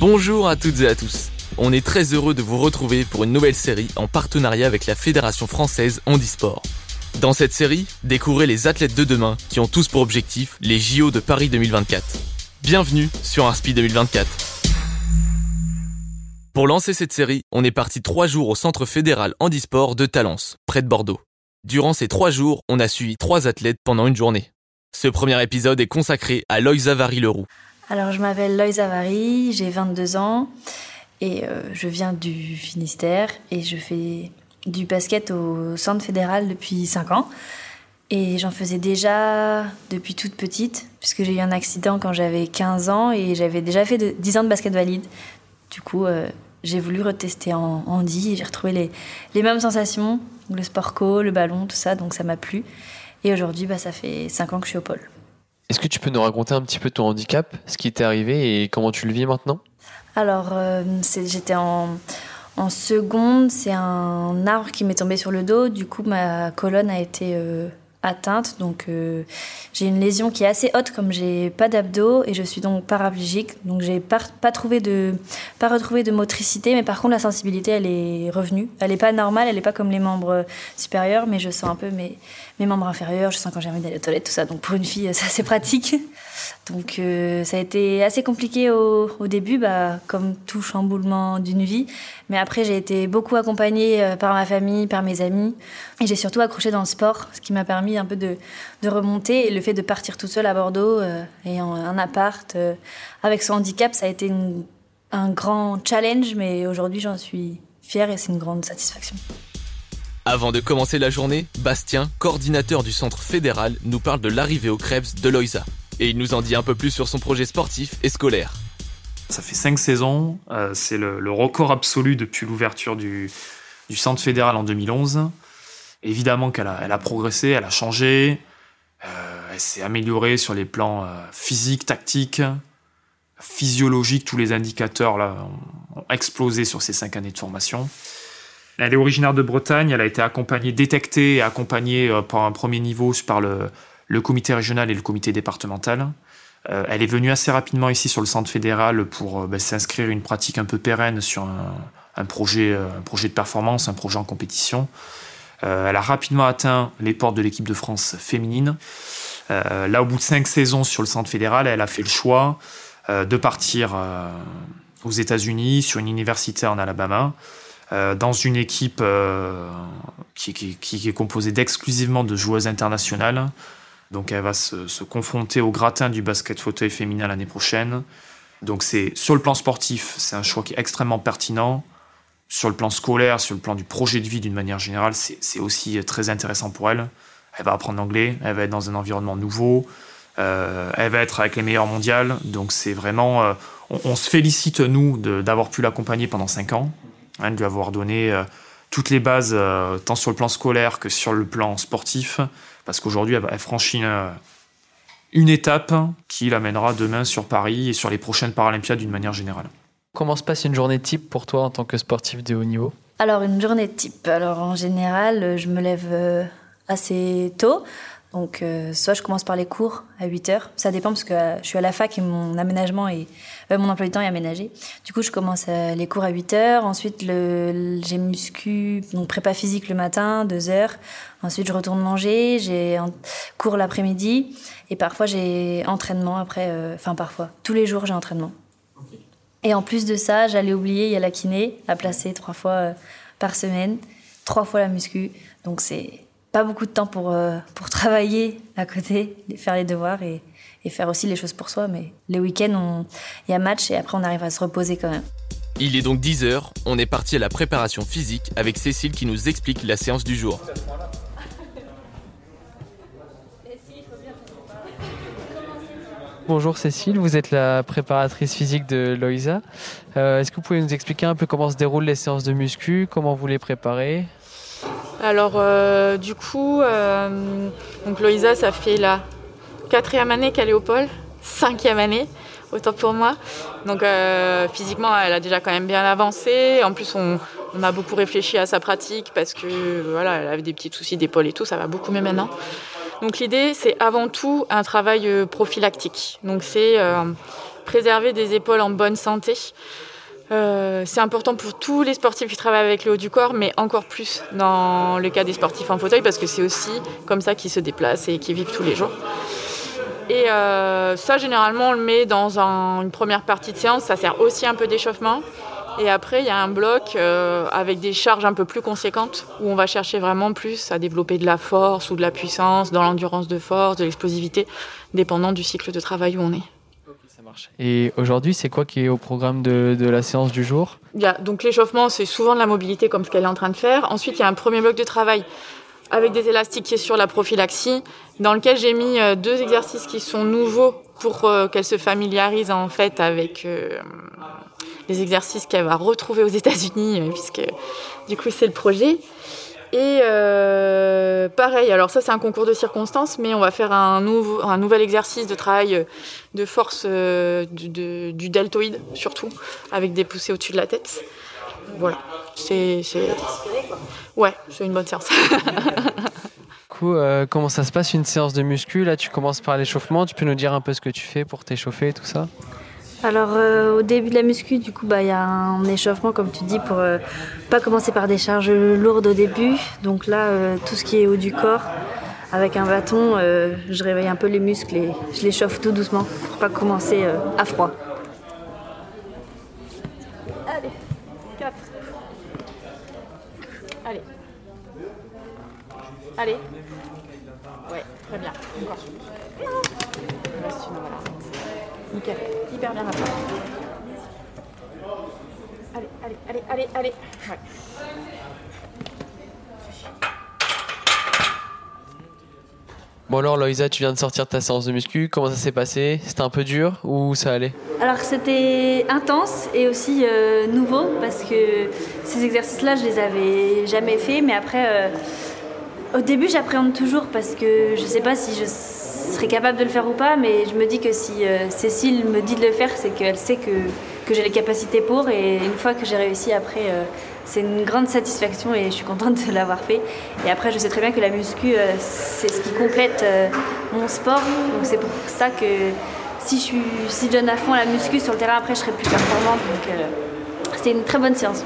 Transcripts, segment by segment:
Bonjour à toutes et à tous. On est très heureux de vous retrouver pour une nouvelle série en partenariat avec la Fédération française handisport. Dans cette série, découvrez les athlètes de demain qui ont tous pour objectif les JO de Paris 2024. Bienvenue sur Inspi 2024. Pour lancer cette série, on est parti trois jours au Centre fédéral handisport de Talence, près de Bordeaux. Durant ces trois jours, on a suivi trois athlètes pendant une journée. Ce premier épisode est consacré à Loïs Zavary-Leroux. Alors, je m'appelle Loïs Zavary, j'ai 22 ans et euh, je viens du Finistère et je fais du basket au Centre fédéral depuis 5 ans. Et j'en faisais déjà depuis toute petite, puisque j'ai eu un accident quand j'avais 15 ans et j'avais déjà fait de, 10 ans de basket valide. Du coup, euh, j'ai voulu retester en handi et j'ai retrouvé les, les, mêmes sensations, le sport co, le ballon, tout ça, donc ça m'a plu. Et aujourd'hui, bah, ça fait 5 ans que je suis au pôle. Est-ce que tu peux nous raconter un petit peu ton handicap, ce qui t'est arrivé et comment tu le vis maintenant? Alors, euh, j'étais en, seconde, c'est un arbre qui m'est tombé sur le dos, du coup ma colonne a été euh, atteinte. Donc euh, j'ai une lésion qui est assez haute comme j'ai pas d'abdos et je suis donc paraplégique. Donc j'ai pas, pas pas retrouvé de motricité, mais par contre la sensibilité elle est revenue. Elle est pas normale, elle est pas comme les membres supérieurs, mais je sens un peu mes, mes membres inférieurs. Je sens quand j'ai envie d'aller aux toilettes tout ça. Donc pour une fille c'est assez pratique. Donc euh, ça a été assez compliqué au, début, bah, comme tout chamboulement d'une vie. Mais après j'ai été beaucoup accompagnée euh, par ma famille, par mes amis, et j'ai surtout accroché dans le sport, ce qui m'a permis un peu de, de, remonter. Et le fait de partir toute seule à Bordeaux, euh, ayant un appart, euh, avec son handicap, ça a été un grand challenge, mais aujourd'hui j'en suis fière et c'est une grande satisfaction. Avant de commencer la journée, Bastien, coordinateur du centre fédéral, nous parle de l'arrivée au Krebs de Loïsa. Et il nous en dit un peu plus sur son projet sportif et scolaire. Ça fait cinq saisons, euh, c'est le, record absolu depuis l'ouverture du, centre fédéral en 2011. Évidemment qu'elle a, elle a progressé, elle a changé, euh, elle s'est améliorée sur les plans euh, physiques, tactiques, physiologiques. Tous les indicateurs là, ont, ont explosé sur ces cinq années de formation. Elle est originaire de Bretagne, elle a été accompagnée, détectée et accompagnée euh, par un premier niveau par le, comité régional et le comité départemental. Euh, elle est venue assez rapidement ici sur le centre fédéral pour euh, ben, s'inscrire une pratique un peu pérenne sur un, projet, un projet de performance, un projet en compétition. Euh, elle a rapidement atteint les portes de l'équipe de France féminine. Euh, là, au bout de cinq saisons sur le centre fédéral, elle a fait le choix euh, de partir aux États-Unis sur une université en Alabama. Euh, dans une équipe euh, qui, est composée d'exclusivement de joueuses internationales. Donc elle va se, confronter au gratin du basket fauteuil féminin l'année prochaine. Donc c'est sur le plan sportif, c'est un choix qui est extrêmement pertinent. Sur le plan scolaire, sur le plan du projet de vie d'une manière générale, c'est aussi très intéressant pour elle. Elle va apprendre l'anglais, elle va être dans un environnement nouveau, euh, elle va être avec les meilleurs mondiales. Donc c'est vraiment, on, on, se félicite nous d'avoir pu l'accompagner pendant cinq ans hein, de lui avoir donné euh, toutes les bases, euh, tant sur le plan scolaire que sur le plan sportif, parce qu'aujourd'hui, elle, elle, franchit une, une étape qui l'amènera demain sur Paris et sur les prochaines Paralympiades d'une manière générale. Comment se passe une journée type pour toi en tant que sportif de haut niveau? Alors, une journée type. Alors, en général, je me lève euh, assez tôt. Donc, euh, soit je commence par les cours à 8 heures. Ça dépend parce que euh, je suis à la fac et mon aménagement est, euh, mon emploi du temps est aménagé. Du coup, je commence euh, les cours à 8 heures. Ensuite, le, j'ai muscu, donc prépa physique le matin, 2 heures. Ensuite, je retourne manger. J'ai cours l'après-midi. Et parfois, j'ai entraînement après. Enfin, parfois. Tous les jours, j'ai entraînement. Okay. Et en plus de ça, j'allais oublier, il y a la kiné à placer trois fois par semaine. Trois fois la muscu. Donc, c'est pas beaucoup de temps pour, euh, pour travailler à côté, faire les devoirs et, et faire aussi les choses pour soi. Mais les week-ends, il y a match et après on arrive à se reposer quand même. Il est donc 10h, on est parti à la préparation physique avec Cécile qui nous explique la séance du jour. Bonjour Cécile, vous êtes la préparatrice physique de Loïsa. Euh, Est-ce que vous pouvez nous expliquer un peu comment se déroulent les séances de muscu, comment vous les préparez? Alors, euh, du coup, euh, donc Loïsa, ça fait la quatrième année qu'elle est au pôle, cinquième année, autant pour moi. Donc, euh, physiquement, elle a déjà quand même bien avancé. En plus, on, a beaucoup réfléchi à sa pratique parce que voilà, elle avait des petits soucis d'épaule et tout, ça va beaucoup mieux maintenant. Donc l'idée, c'est avant tout un travail prophylactique. Donc c'est préserver des épaules en bonne santé. C'est important pour tous les sportifs qui travaillent avec le haut du corps, mais encore plus dans le cas des sportifs en fauteuil, parce que c'est aussi comme ça qu'ils se déplacent et qu'ils vivent tous les jours. Et euh, ça, généralement, on le met dans une première partie de séance. Ça sert aussi un peu d'échauffement. Et après, il y a un bloc euh, avec des charges un peu plus conséquentes où on va chercher vraiment plus à développer de la force ou de la puissance, dans l'endurance de force, de l'explosivité, dépendant du cycle de travail où on est. Et aujourd'hui, c'est quoi qui est au programme de, la séance du jour? Donc l'échauffement, c'est souvent de la mobilité comme ce qu'elle est en train de faire. Ensuite, il y a un premier bloc de travail avec des élastiques qui est sur la prophylaxie, dans lequel j'ai mis euh, deux exercices qui sont nouveaux pour euh, qu'elle se familiarise en fait avec euh, les exercices qu'elle va retrouver aux États-Unis, puisque du coup c'est le projet. Et pareil, alors ça c'est un concours de circonstances, mais on va faire un, nouveau, un nouvel exercice de travail de force du, du deltoïde surtout, avec des poussées au-dessus de la tête. Voilà, c'est... Ouais, c'est une bonne séance. coup, euh, comment ça se passe une séance de muscu? Là, tu commences par l'échauffement. Tu peux nous dire un peu ce que tu fais pour t'échauffer, tout ça? Alors euh, au début de la muscu, du coup, bah il y a un échauffement comme tu dis pour euh, pas commencer par des charges lourdes au début. Donc là, tout ce qui est haut du corps, avec un bâton, je réveille un peu les muscles et je les chauffe tout doucement pour pas commencer à froid. Allez. Ouais, très bien. Reste une, voilà. Nickel. Hyper bien. Allez, allez, allez, allez, allez. Ouais. Bon alors Loïsa, tu viens de sortir de ta séance de muscu, comment ça s'est passé? C'était un peu dur ou ça allait? Alors c'était intense et aussi euh, nouveau parce que ces exercices-là je les avais jamais faits mais après euh, au début, j'appréhende toujours parce que je ne sais pas si je serais capable de le faire ou pas, mais je me dis que si euh, Cécile me dit de le faire, c'est qu'elle sait que, que j'ai les capacités pour. Et une fois que j'ai réussi, après, euh, c'est une grande satisfaction et je suis contente de l'avoir fait. Et après, je sais très bien que la muscu, euh, c'est ce qui complète mon sport. Donc c'est pour ça que si je, suis, si je donne à fond la muscu sur le terrain, après, je serai plus performante. Donc c'était une très bonne séance.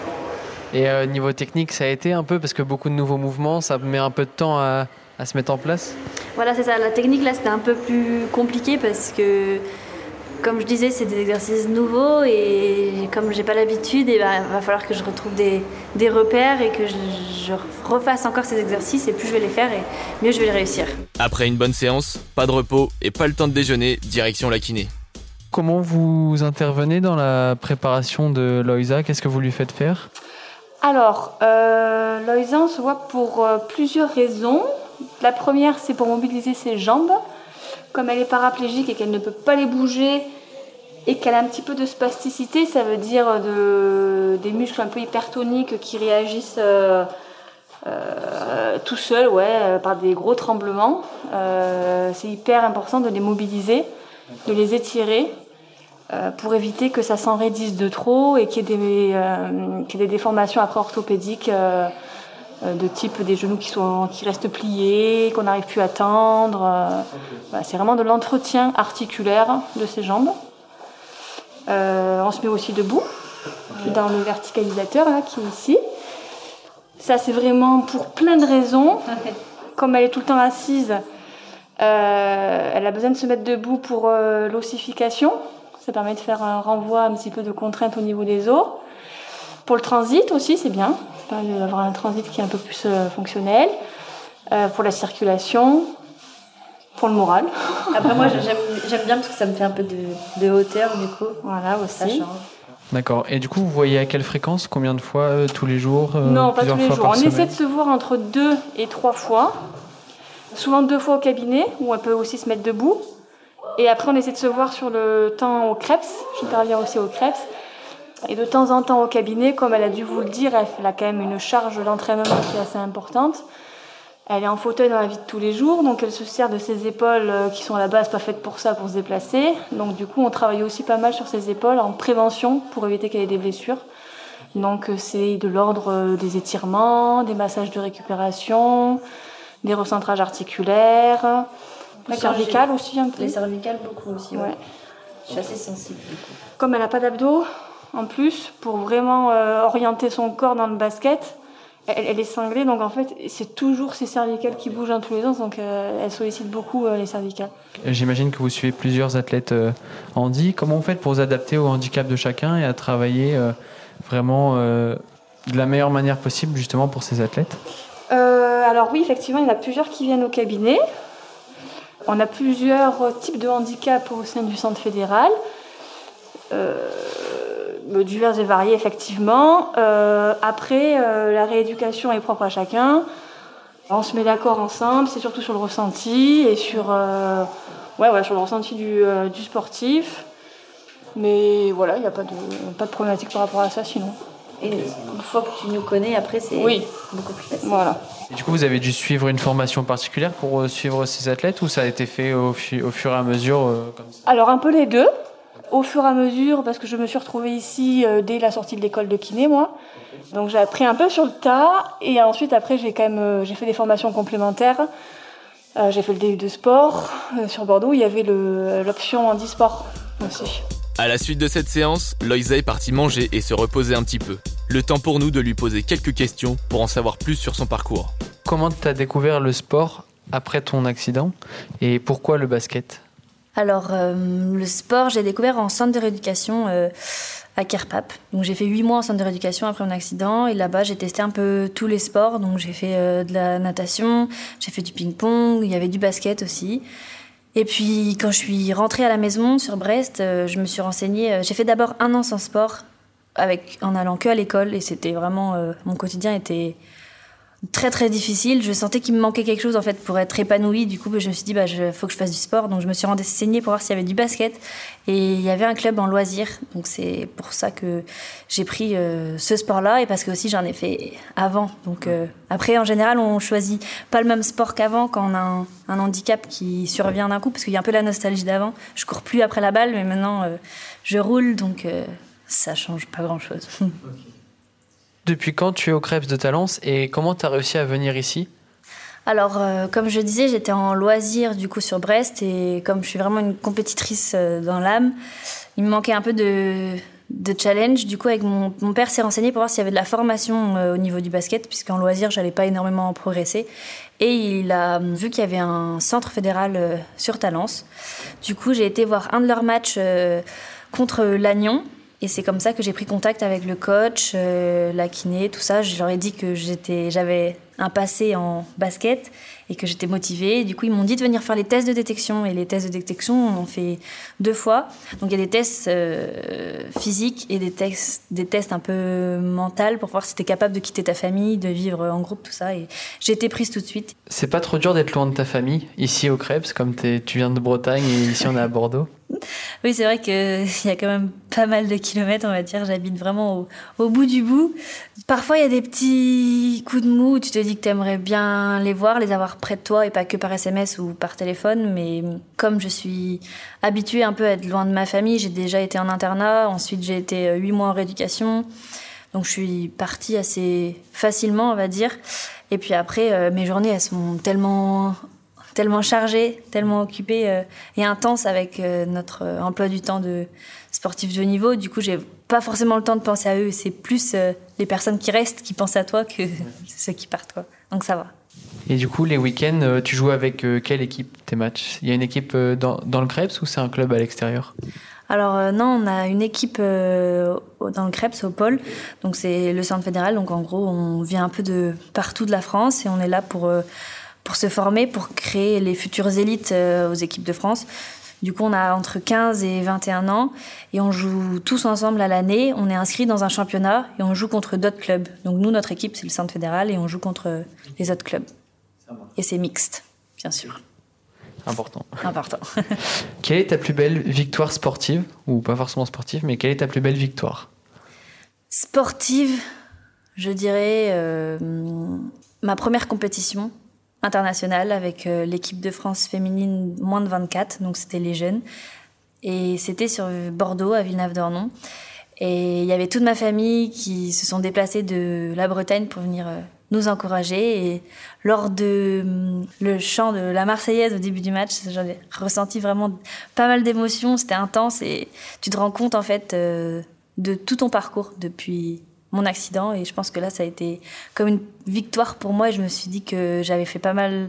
Et niveau technique, ça a été un peu parce que beaucoup de nouveaux mouvements, ça met un peu de temps à, se mettre en place Voilà, c'est ça. La technique, là, c'était un peu plus compliqué parce que, comme je disais, c'est des exercices nouveaux et comme j'ai pas l'habitude, il ben, va falloir que je retrouve des, repères et que je, refasse encore ces exercices et plus je vais les faire et mieux je vais les réussir. Après une bonne séance, pas de repos et pas le temps de déjeuner, direction la kiné. Comment vous intervenez dans la préparation de Loïsa? Qu'est-ce que vous lui faites faire? Alors, euh, on se voit pour euh, plusieurs raisons. La première, c'est pour mobiliser ses jambes. Comme elle est paraplégique et qu'elle ne peut pas les bouger et qu'elle a un petit peu de spasticité, ça veut dire des muscles un peu hypertoniques qui réagissent euh, euh, tout seuls, ouais, par des gros tremblements. c'est hyper important de les mobiliser, de les étirer euh, pour éviter que ça s'enraidisse de trop et qu'il y, ait des, euh, déformations après orthopédiques euh, de type des genoux qui, sont, qui restent pliés, qu'on n'arrive plus à tendre. c'est vraiment de l'entretien articulaire de ces jambes. on se met aussi debout dans le verticalisateur là, qui est ici. Ça, c'est vraiment pour plein de raisons. Comme elle est tout le temps assise, elle a besoin de se mettre debout pour l'ossification, ça permet de faire un renvoi un petit peu de contrainte au niveau des os. Pour le transit aussi, c'est bien. D'avoir un transit qui est un peu plus euh, fonctionnel. Euh, pour la circulation, pour le moral. Après, moi, j'aime bien parce que ça me fait un peu de, hauteur, du coup. Voilà, aussi. D'accord. Et du coup, vous voyez à quelle fréquence? Combien de fois euh, Tous les jours Non, pas tous les jours. On essaie de se voir entre deux et trois fois. Souvent deux fois au cabinet, où on peut aussi se mettre debout. Et après, on essaie de se voir sur le temps au CREPS. J'interviens aussi au CREPS. Et de temps en temps au cabinet, comme elle a dû vous le dire, elle a quand même une charge d'entraînement qui est assez importante. Elle est en fauteuil dans la vie de tous les jours, donc elle se sert de ses épaules euh, qui sont à la base pas faites pour ça, pour se déplacer. Donc du coup, on travaille aussi pas mal sur ses épaules en prévention pour éviter qu'elle ait des blessures. Donc euh, c'est de l'ordre euh, des étirements, des massages de récupération, des recentrages articulaires, la cervicale aussi un peu. Les cervicales beaucoup aussi. Ouais. Je suis assez sensible. Comme elle n'a pas d'abdos, en plus, pour vraiment euh, orienter son corps dans le basket, elle, elle, est cinglée, donc en fait, c'est toujours ses cervicales qui bougent dans tous les sens, donc euh, elle sollicite beaucoup euh, les cervicales. J'imagine que vous suivez plusieurs athlètes handi. Comment vous faites pour vous adapter au handicap de chacun et à travailler vraiment de la meilleure manière possible justement pour ces athlètes? Alors oui, effectivement, il y en a plusieurs qui viennent au cabinet. On a plusieurs types de handicap au sein du centre fédéral. Euh, divers et variés, effectivement. Euh, après, euh, la rééducation est propre à chacun. On se met d'accord ensemble, c'est surtout sur le ressenti et sur, euh, ouais, ouais, sur le ressenti du, euh, du sportif. Mais voilà, il n'y a pas de, pas de problématique par rapport à ça sinon. Et une fois que tu nous connais, après, c'est Oui. beaucoup plus facile. Voilà. Et du coup, vous avez dû suivre une formation particulière pour suivre ces athlètes ou ça a été fait au, fu- au fur et à mesure euh, comme ça? Alors un peu les deux, au fur et à mesure, parce que je me suis retrouvée ici euh, dès la sortie de l'école de kiné, moi. Donc j'ai appris un peu sur le tas, et ensuite après j'ai quand même euh, j'ai fait des formations complémentaires. Euh, j'ai fait le DU de sport euh, sur Bordeaux, il y avait l'option handisport aussi. À la suite de cette séance, Loïsa est partie manger et se reposer un petit peu. Le temps pour nous de lui poser quelques questions pour en savoir plus sur son parcours. Comment tu as découvert le sport après ton accident et pourquoi le basket? Alors, euh, le sport, j'ai découvert en centre de rééducation euh, à Kerpap. Donc, j'ai fait huit mois en centre de rééducation après mon accident. Et là-bas, j'ai testé un peu tous les sports. Donc, j'ai fait euh, de la natation, j'ai fait du ping-pong, il y avait du basket aussi. Et puis, quand je suis rentrée à la maison sur Brest, je me suis renseignée. j'ai fait d'abord un an sans sport, avec, en allant que à l'école. Et c'était vraiment. mon quotidien était très très difficile. Je sentais qu'il me manquait quelque chose en fait pour être épanouie. Du coup, je me suis dit bah je faut que je fasse du sport. Donc je me suis renseignée pour voir s'il y avait du basket et il y avait un club en loisir. Donc c'est pour ça que j'ai pris euh, ce sport-là et parce que aussi j'en ai fait avant. Donc euh, après en général on choisit pas le même sport qu'avant quand on a un, handicap qui survient d'un coup parce qu'il y a un peu la nostalgie d'avant. Je cours plus après la balle mais maintenant euh, je roule donc ça change pas grand-chose. Depuis quand tu es au Krebs de Talence et comment tu as réussi à venir ici? Alors, euh, comme je disais, j'étais en loisir du coup sur Brest et comme je suis vraiment une compétitrice euh, dans l'âme, il me manquait un peu de, de challenge. Du coup, avec mon, mon père s'est renseigné pour voir s'il y avait de la formation euh, au niveau du basket, puisqu'en loisir, j'allais pas énormément progresser. Et il a vu qu'il y avait un centre fédéral sur Talence. Du coup, j'ai été voir un de leurs matchs contre Lannion. Et c'est comme ça que j'ai pris contact avec le coach, euh, la kiné, tout ça. Je leur ai dit que j'avais un passé en basket et que j'étais motivée. Et du coup, ils m'ont dit de venir faire les tests de détection. Et les tests de détection, on en fait deux fois. Donc, il y a des tests euh, physiques et des tests, des tests un peu mentaux pour voir si tu es capable de quitter ta famille, de vivre en groupe, tout ça. Et j'ai été prise tout de suite. C'est pas trop dur d'être loin de ta famille ici au Krebs comme tu viens de Bretagne et ici on est à Bordeaux? Oui, c'est vrai qu'il y a quand même pas mal de kilomètres, on va dire. J'habite vraiment au, au bout du bout. Parfois, il y a des petits coups de mou où tu te dis que tu aimerais bien les voir, les avoir près de toi et pas que par SMS ou par téléphone. Mais comme je suis habituée un peu à être loin de ma famille, j'ai déjà été en internat. Ensuite, j'ai été euh, huit mois en rééducation. Donc, je suis partie assez facilement, on va dire. Et puis après, euh, mes journées, elles sont tellement tellement chargées, tellement occupées euh, et intenses avec euh, notre euh, emploi du temps de sportif de haut niveau. Du coup, j'ai pas forcément le temps de penser à eux. C'est plus euh, les personnes qui restent qui pensent à toi que ceux qui partent. Quoi. Donc ça va. Et du coup, les week-ends, euh, tu joues avec euh, quelle équipe tes matchs? Il y a une équipe euh, dans, le Krebs ou c'est un club à l'extérieur? Alors non, on a une équipe dans le Krebs, au pôle. Donc c'est le centre fédéral. Donc en gros, on vient un peu de partout de la France et on est là pour, pour se former, pour créer les futures élites aux équipes de France. Du coup, on a entre 15 et 21 ans et on joue tous ensemble à l'année. On est inscrit dans un championnat et on joue contre d'autres clubs. Donc nous, notre équipe, c'est le centre fédéral et on joue contre les autres clubs. Et c'est mixte, bien sûr. Important. Important. Quelle est ta plus belle victoire sportive Ou pas forcément sportive, mais quelle est ta plus belle victoire? Sportive, je dirais euh, ma première compétition internationale avec euh, l'équipe de France féminine moins de 24, donc c'était les jeunes. Et c'était sur Bordeaux, à Villeneuve-d'Ornon. Et il y avait toute ma famille qui se sont déplacés de la Bretagne pour venir euh, nous encourager. Et lors de hum, le chant de la Marseillaise au début du match, j'en ai ressenti vraiment pas mal d'émotions. C'était intense et tu te rends compte en fait euh, de tout ton parcours depuis mon accident. Et je pense que là, ça a été comme une victoire pour moi. Et je me suis dit que j'avais fait pas mal,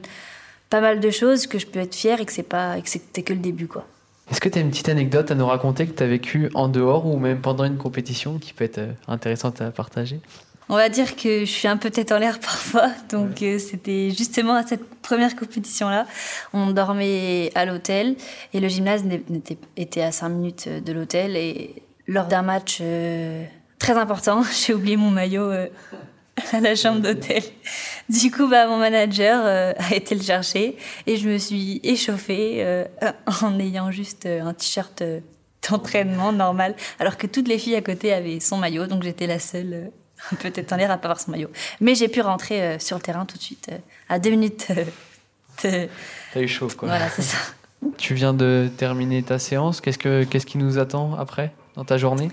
pas mal de choses, que je peux être fière et que c'est pas, et que c'était que le début, quoi. Est-ce que tu as une petite anecdote à nous raconter que tu as vécue en dehors ou même pendant une compétition qui peut être euh, intéressante à partager? On va dire que je suis un peu tête en l'air parfois. Donc, euh, c'était justement à cette première compétition-là. On dormait à l'hôtel et le gymnase n'était- était à 5 minutes de l'hôtel. Et lors d'un match euh, très important, j'ai oublié mon maillot euh, à la chambre d'hôtel. Du coup, bah, mon manager euh, a été le chercher et je me suis échauffée euh, en ayant juste euh, un t-shirt euh, d'entraînement normal, alors que toutes les filles à côté avaient son maillot, donc j'étais la seule un peu tête en l'air à pas avoir son maillot. Mais j'ai pu rentrer euh, sur le terrain tout de suite, euh, à deux minutes. euh, de- T'as eu chaud quoi. Voilà, c'est ça. Tu viens de terminer ta séance. Qu'est-ce, que, qu'est-ce qui nous attend après dans ta journée?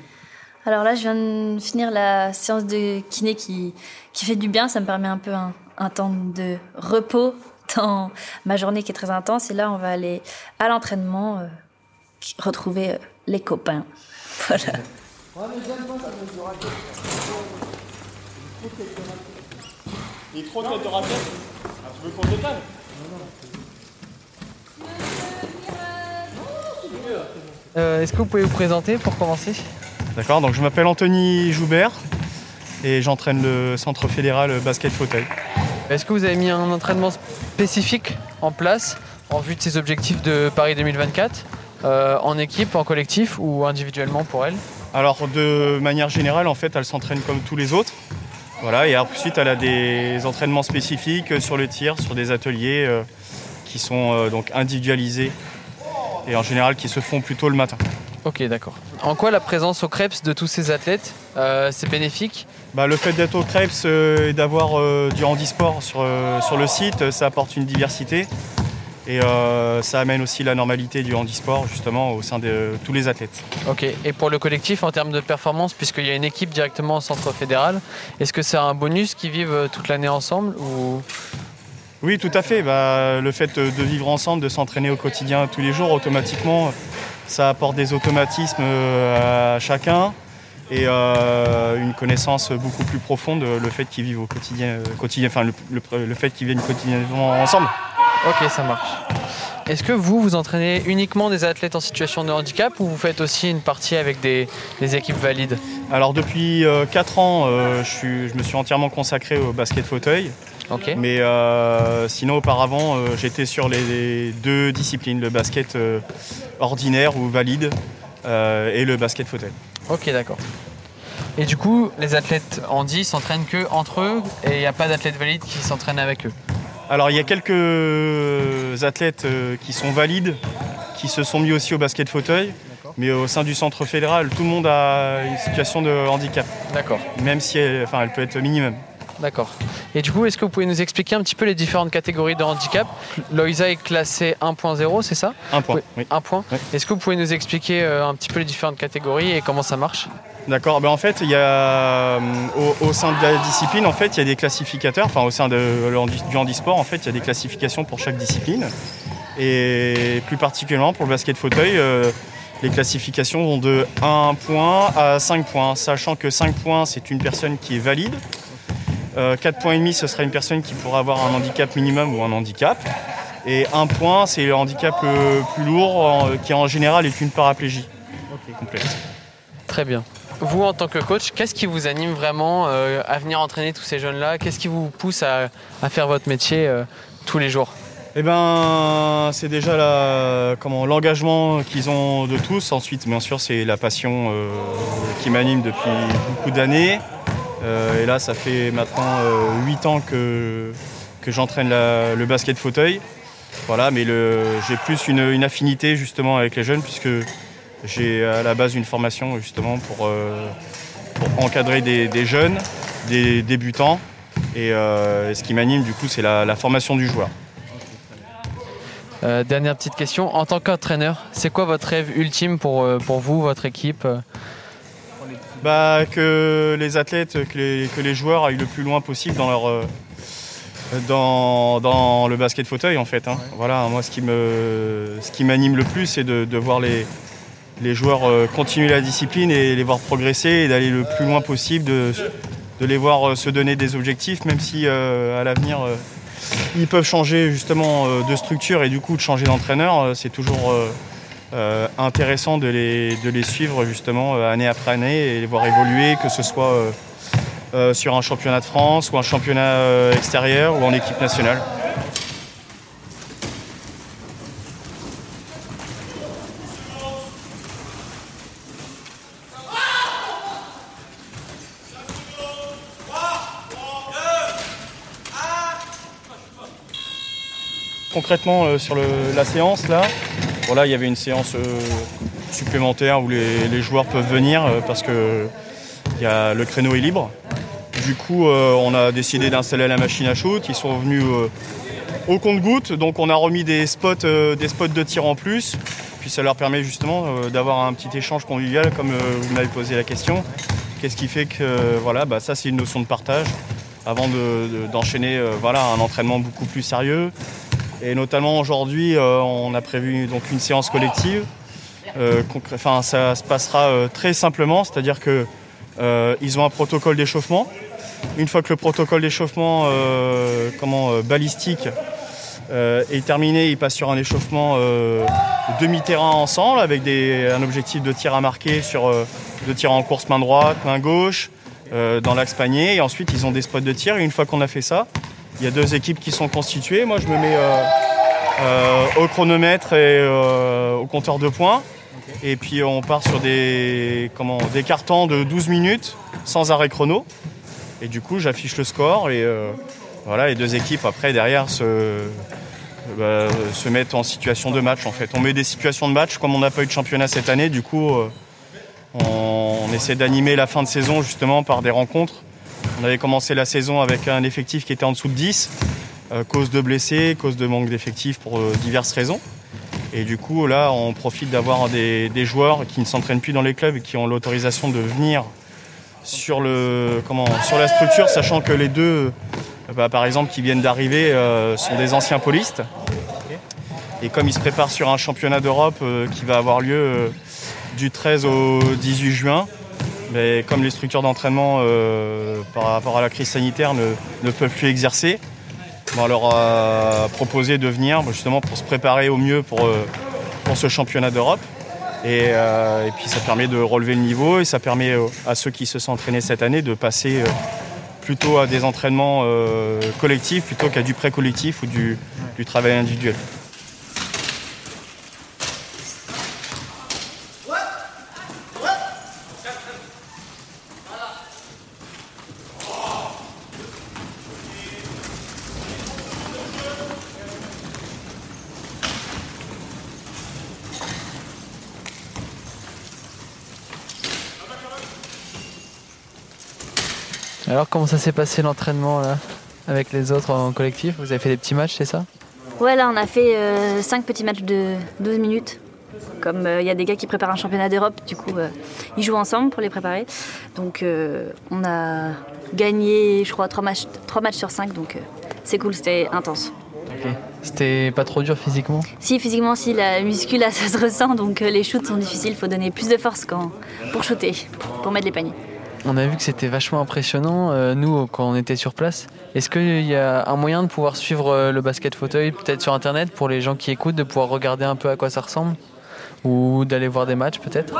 Alors là, je viens de finir la séance de kiné qui, qui fait du bien. Ça me permet un peu un, un temps de repos dans ma journée qui est très intense. Et là, on va aller à l'entraînement, euh, retrouver euh, les copains. Voilà. Il est trop tête de raquette. Ah, tu veux qu'on décale Euh, Est-ce que vous pouvez vous présenter pour commencer? D'accord, donc je m'appelle Anthony Joubert et j'entraîne le centre fédéral basket fauteuil. Est-ce que vous avez mis un entraînement spécifique en place en vue de ces objectifs de Paris 2024 euh, en équipe, en collectif ou individuellement pour elle? Alors de manière générale, en fait, elle s'entraîne comme tous les autres. Voilà, et ensuite elle a des entraînements spécifiques sur le tir, sur des ateliers euh, qui sont euh, donc individualisés et en général qui se font plutôt le matin. Ok, d'accord. En quoi la présence au CREPS de tous ces athlètes, euh, c'est bénéfique? Bah, le fait d'être au Krebs euh, et d'avoir euh, du handisport sur, euh, sur le site, ça apporte une diversité et euh, ça amène aussi la normalité du handisport justement au sein de euh, tous les athlètes. Ok, et pour le collectif en termes de performance, puisqu'il y a une équipe directement au centre fédéral, est-ce que c'est un bonus qu'ils vivent euh, toute l'année ensemble ou... Oui, tout à fait. Bah, le fait de de vivre ensemble, de s'entraîner au quotidien tous les jours, automatiquement, ça apporte des automatismes euh, à chacun et euh, une connaissance beaucoup plus profonde, le fait qu'ils vivent au quotidien, euh, quotidien enfin le, le- le fait qu'ils viennent quotidiennement ensemble. Ok, ça marche. Est-ce que vous, vous entraînez uniquement des athlètes en situation de handicap ou vous faites aussi une partie avec des, des équipes valides? Alors depuis 4 ans, euh, je, suis- je me suis entièrement consacré au basket fauteuil. Ok. Mais euh, sinon, auparavant, euh, j'étais sur les, les deux disciplines, le basket euh, ordinaire ou valide euh, et le basket fauteuil. Ok, d'accord. Et du coup, les athlètes handi s'entraînent que entre eux et il n'y a pas d'athlètes valides qui s'entraînent avec eux? Alors, il y a quelques athlètes euh, qui sont valides, qui se sont mis aussi au basket fauteuil. Mais au sein du centre fédéral, tout le monde a une situation de handicap, D'accord. même si elle, enfin, elle peut être minimum. D'accord. Et du coup, est-ce que vous pouvez nous expliquer un petit peu les différentes catégories de handicap Loïsa est classée 1.0, c'est ça Un point. Oui. Un point. Oui. Est-ce que vous pouvez nous expliquer euh, un petit peu les différentes catégories et comment ça marche D'accord. Ben en fait, il y a euh, au, au sein de la discipline, en fait, il y a des classificateurs. Enfin, au sein de, du handisport, en fait, il y a des classifications pour chaque discipline. Et plus particulièrement pour le basket fauteuil, euh, les classifications vont de 1 point à 5 points, sachant que 5 points, c'est une personne qui est valide. Euh, 4 points et demi, ce sera une personne qui pourra avoir un handicap minimum ou un handicap. Et 1 point, c'est le handicap le plus lourd, en- qui en général est une paraplégie complète. Très bien. Vous, en tant que coach, qu'est-ce qui vous anime vraiment euh, à venir entraîner tous ces jeunes-là? Qu'est-ce qui vous pousse à, à faire votre métier euh, tous les jours? Eh ben, c'est déjà la- comment, l'engagement qu'ils ont de tous. Ensuite, bien sûr, c'est la passion euh, qui m'anime depuis beaucoup d'années. Euh, et là, ça fait maintenant 8 ans que, j'entraîne le basket fauteuil. Voilà, mais j'ai plus une, affinité justement avec les jeunes puisque j'ai à la base une formation justement pour, euh, encadrer des, jeunes, des débutants. Et euh, ce qui m'anime du coup, c'est la- formation du joueur. Euh, Dernière petite question. En tant qu'entraîneur, c'est quoi votre rêve ultime pour, euh, vous, votre équipe? euh bah, Que les athlètes, que les, que les, joueurs aillent le plus loin possible dans leur. Euh, dans, dans, le basket fauteuil en fait. Hein. Voilà, moi ce qui me, ce qui m'anime le plus, c'est de, de, voir les, les joueurs euh, continuer la discipline et les voir progresser et d'aller le plus loin possible, de, de les voir euh, se donner des objectifs, même si à l'avenir ils peuvent changer justement de structure et du coup de changer d'entraîneur. C'est toujours euh, intéressant de les, de les, suivre justement euh, année après année et les voir évoluer, que ce soit euh, sur un championnat de France ou un championnat extérieur ou en équipe nationale. Concrètement sur la séance là, Voilà, il y avait une séance euh, supplémentaire où les, joueurs peuvent venir euh, parce que le créneau est libre. Du coup, euh, on a décidé d'installer la machine à shoot. Ils sont venus au compte-goutte, donc on a remis des spots, des spots de tir en plus. Puis ça leur permet justement d'avoir un petit échange convivial, comme vous m'avez posé la question. Qu'est-ce qui fait que voilà, bah, ça c'est une notion de partage avant d'enchaîner voilà, un entraînement beaucoup plus sérieux. Et notamment aujourd'hui, euh, on a prévu donc une séance collective. Euh, enfin, ça se passera euh, très simplement, c'est-à-dire qu'ils ont un protocole d'échauffement. Une fois que le protocole d'échauffement comment, balistique est terminé, ils passent sur un échauffement demi-terrain ensemble avec des, un objectif de tir à marquer sur de tir en course main droite, main gauche, dans l'axe panier. Et ensuite, ils ont des spots de tir. Et une fois qu'on a fait ça, il y a deux équipes qui sont constituées. Moi, je me mets euh, euh, au chronomètre et euh, au compteur de points. Et puis, on part sur des, comment, des cartons de 12 minutes sans arrêt chrono. Et du coup, j'affiche le score. Et voilà, les deux équipes, après, derrière, se, bah, se mettent en situation de match, en fait. On met des situations de match. Comme on n'a pas eu de championnat cette année, du coup, on, on essaie d'animer la fin de saison, justement, par des rencontres on avait commencé la saison avec un effectif qui était en dessous de 10, euh, cause de blessés, cause de manque d'effectifs pour euh, diverses raisons. Et du coup, là, on profite d'avoir des, joueurs qui ne s'entraînent plus dans les clubs et qui ont l'autorisation de venir sur, le, comment, sur la structure, sachant que les deux, euh, bah, par exemple, qui viennent d'arriver, sont des anciens polistes. Et comme ils se préparent sur un championnat d'Europe qui va avoir lieu du 13 au 18 juin, comme les structures d'entraînement euh, par rapport à la crise sanitaire ne, peuvent plus exercer, on leur a proposé de venir justement pour se préparer au mieux pour, euh, ce championnat d'Europe. Euh, et, puis ça permet de relever le niveau et ça permet à ceux qui se sont entraînés cette année de passer plutôt à des entraînements collectifs plutôt qu'à du pré-collectif ou du travail individuel. Alors comment ça s'est passé l'entraînement là avec les autres en collectif? Vous avez fait des petits matchs, c'est ça? Ouais, là on a fait 5 euh, petits matchs de 12 minutes. Comme euh, il y a des gars qui préparent un championnat d'Europe, du coup euh, ils jouent ensemble pour les préparer. Donc on a gagné, je crois, 3 matchs, 3 matchs sur 5, donc c'est cool, c'était intense. C'était pas trop dur physiquement? Si, physiquement, si, la muscu là ça se ressent, donc les shoots sont difficiles, il faut donner plus de force quand, pour shooter, pour mettre les paniers. On a vu que c'était vachement impressionnant, euh, nous, quand on était sur place. Est-ce qu'il y a un moyen de pouvoir suivre euh, le basket fauteuil, peut-être sur Internet, pour les gens qui écoutent, de pouvoir regarder un peu à quoi ça ressemble? Ou d'aller voir des matchs peut-être?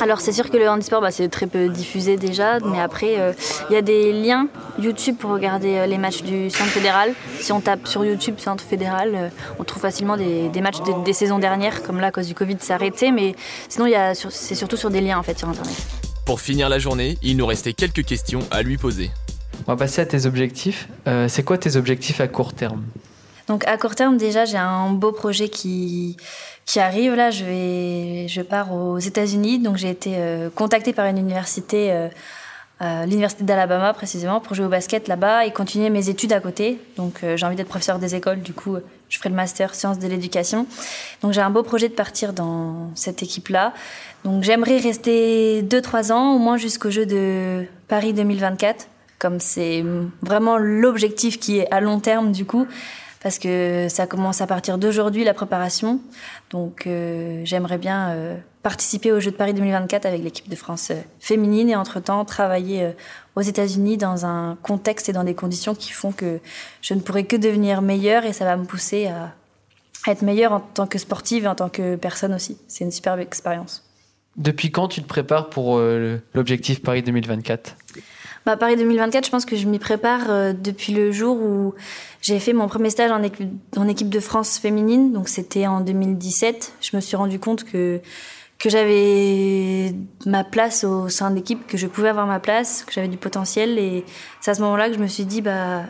Alors c'est sûr que le handisport bah, c'est très peu diffusé déjà, mais après euh, il y a des liens YouTube pour regarder les matchs du centre fédéral. Si on tape sur YouTube centre fédéral, on trouve facilement des, matchs des, saisons dernières, comme là à cause du Covid c'est arrêté, mais sinon c'est surtout sur des liens en fait sur Internet. Pour finir la journée, il nous restait quelques questions à lui poser. On va passer à tes objectifs. Euh, c'est quoi tes objectifs à court terme? Donc à court terme, déjà, j'ai un beau projet qui, qui arrive. Là, je, vais, je pars aux États-Unis. Donc j'ai été euh, contactée par une université, euh, l'université d'Alabama précisément, pour jouer au basket là-bas et continuer mes études à côté. Donc j'ai envie d'être professeur des écoles. Du coup, je ferai le master sciences de l'éducation. Donc j'ai un beau projet de partir dans cette équipe-là. Donc j'aimerais rester 2-3 ans, au moins jusqu'au jeu de Paris 2024, comme c'est vraiment l'objectif qui est à long terme du coup parce que ça commence à partir d'aujourd'hui la préparation. Donc euh, j'aimerais bien euh, participer aux Jeux de Paris 2024 avec l'équipe de France euh, féminine et entre-temps travailler aux États-Unis dans un contexte et dans des conditions qui font que je ne pourrai que devenir meilleure et ça va me pousser à être meilleure en tant que sportive et en tant que personne aussi. C'est une superbe expérience. Depuis quand tu te prépares pour l'objectif Paris 2024 bah, Paris 2024, je pense que je m'y prépare euh, depuis le jour où j'ai fait mon premier stage en équipe, en équipe de France féminine. Donc c'était en 2017. Je me suis rendu compte que que j'avais ma place au sein de l'équipe, que je pouvais avoir ma place, que j'avais du potentiel. Et c'est à ce moment-là que je me suis dit bah,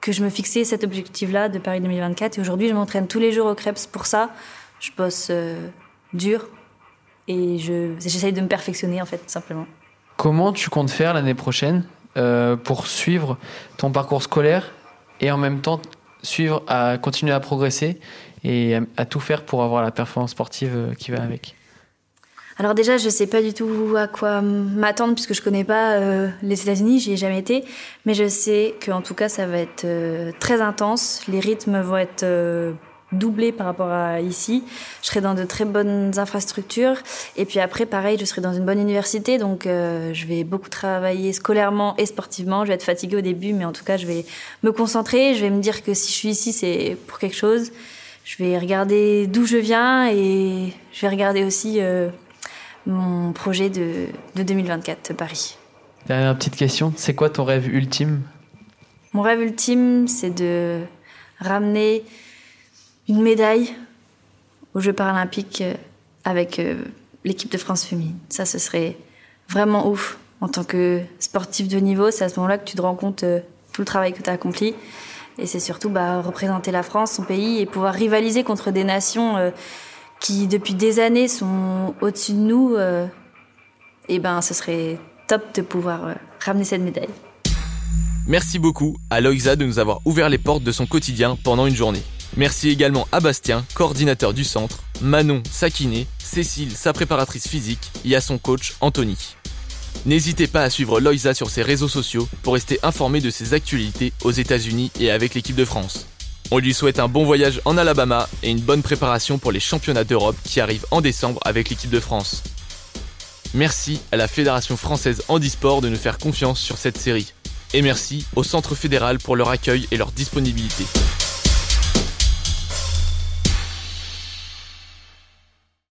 que je me fixais cet objectif-là de Paris 2024. Et aujourd'hui, je m'entraîne tous les jours au Krebs pour ça. Je bosse euh, dur et j'essaye de me perfectionner, en fait, simplement. Comment tu comptes faire l'année prochaine euh, pour suivre ton parcours scolaire et en même temps suivre à continuer à progresser et à, tout faire pour avoir la performance sportive euh, qui va avec? Alors déjà, je sais pas du tout à quoi m'attendre puisque je connais pas euh, les États-Unis, j'y ai jamais été, mais je sais qu'en tout cas ça va être très intense, les rythmes vont être doublé par rapport à ici. Je serai dans de très bonnes infrastructures. Et puis après, pareil, je serai dans une bonne université. Donc, euh, je vais beaucoup travailler scolairement et sportivement. Je vais être fatiguée au début, mais en tout cas, je vais me concentrer. Je vais me dire que si je suis ici, c'est pour quelque chose. Je vais regarder d'où je viens et je vais regarder aussi euh, mon projet de, de 2024 Paris. Dernière petite question, c'est quoi ton rêve ultime? Mon rêve ultime, c'est de ramener une médaille aux Jeux paralympiques euh, avec euh, l'équipe de France féminine. Ça, ce serait vraiment ouf. En tant que sportif de niveau, c'est à ce moment-là que tu te rends compte euh, tout le travail que tu as accompli. Et c'est surtout bah, représenter la France, son pays, et pouvoir rivaliser contre des nations qui, depuis des années, sont au-dessus de nous. et ben, ce serait top de pouvoir ramener cette médaille. Merci beaucoup à Loïsa de nous avoir ouvert les portes de son quotidien pendant une journée. Merci également à Bastien, coordinateur du centre, Manon, sa kiné, Cécile, sa préparatrice physique, et à son coach, Anthony. N'hésitez pas à suivre Loïsa sur ses réseaux sociaux pour rester informé de ses actualités aux États-Unis et avec l'équipe de France. On lui souhaite un bon voyage en Alabama et une bonne préparation pour les championnats d'Europe qui arrivent en décembre avec l'équipe de France. Merci à la Fédération française handisport de nous faire confiance sur cette série. Et merci au Centre fédéral pour leur accueil et leur disponibilité.